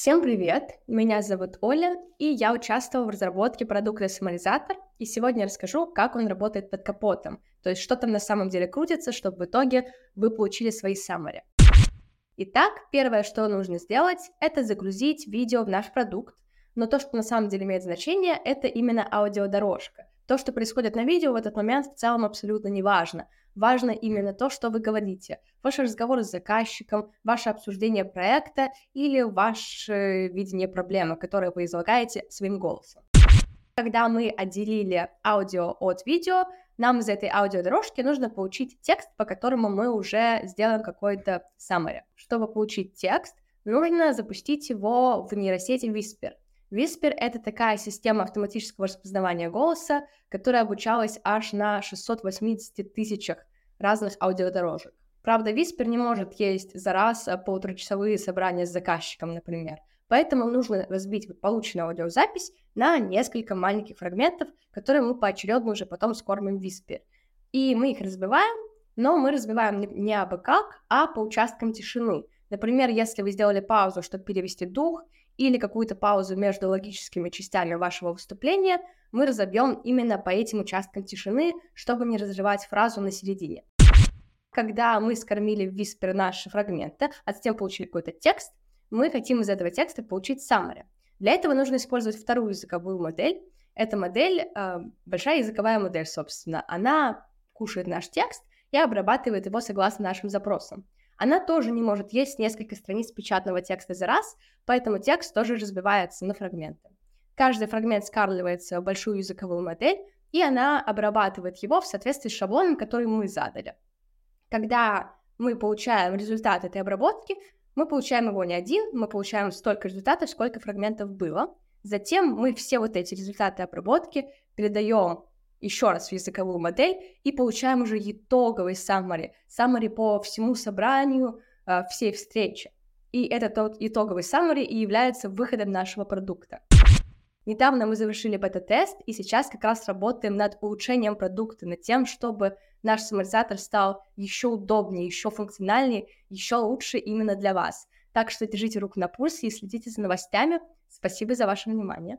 Всем привет! Меня зовут Оля, и я участвовала в разработке продукта Summarizator, и сегодня я расскажу, как он работает под капотом, то есть что там на самом деле крутится, чтобы в итоге вы получили свои summary. Итак, первое, что нужно сделать, это загрузить видео в наш продукт, но то, что на самом деле имеет значение, это именно аудиодорожка. То, что происходит на видео в этот момент, в целом абсолютно не важно. Важно именно то, что вы говорите. Ваш разговор с заказчиком, ваше обсуждение проекта или ваше видение проблемы, которое вы излагаете своим голосом. Когда мы отделили аудио от видео, нам из этой аудиодорожки нужно получить текст, по которому мы уже сделаем какой-то summary. Чтобы получить текст, нужно запустить его в нейросети Whisper. Whisper — это такая система автоматического распознавания голоса, которая обучалась аж на 680 тысячах разных аудиодорожек. Правда, Whisper не может есть за раз а, полуторачасовые собрания с заказчиком, например. Поэтому нужно разбить полученную аудиозапись на несколько маленьких фрагментов, которые мы поочередно уже потом скормим в Whisper. И мы их разбиваем, но мы разбиваем не абы как, а по участкам тишины. Например, если вы сделали паузу, чтобы перевести дух, или какую-то паузу между логическими частями вашего выступления, мы разобьем именно по этим участкам тишины, чтобы не разрывать фразу на середине. Когда мы скормили в Whisper наши фрагменты, а затем получили какой-то текст, мы хотим из этого текста получить summary. Для этого нужно использовать вторую языковую модель. Эта модель, э, большая языковая модель, собственно, она кушает наш текст и обрабатывает его согласно нашим запросам она тоже не может есть несколько страниц печатного текста за раз, поэтому текст тоже разбивается на фрагменты. Каждый фрагмент скармливается в большую языковую модель, и она обрабатывает его в соответствии с шаблоном, который мы задали. Когда мы получаем результат этой обработки, мы получаем его не один, мы получаем столько результатов, сколько фрагментов было. Затем мы все вот эти результаты обработки передаем еще раз в языковую модель и получаем уже итоговый summary, summary по всему собранию, э, всей встречи. И это тот итоговый summary и является выходом нашего продукта. Недавно мы завершили бета-тест, и сейчас как раз работаем над улучшением продукта, над тем, чтобы наш саморизатор стал еще удобнее, еще функциональнее, еще лучше именно для вас. Так что держите руку на пульсе и следите за новостями. Спасибо за ваше внимание.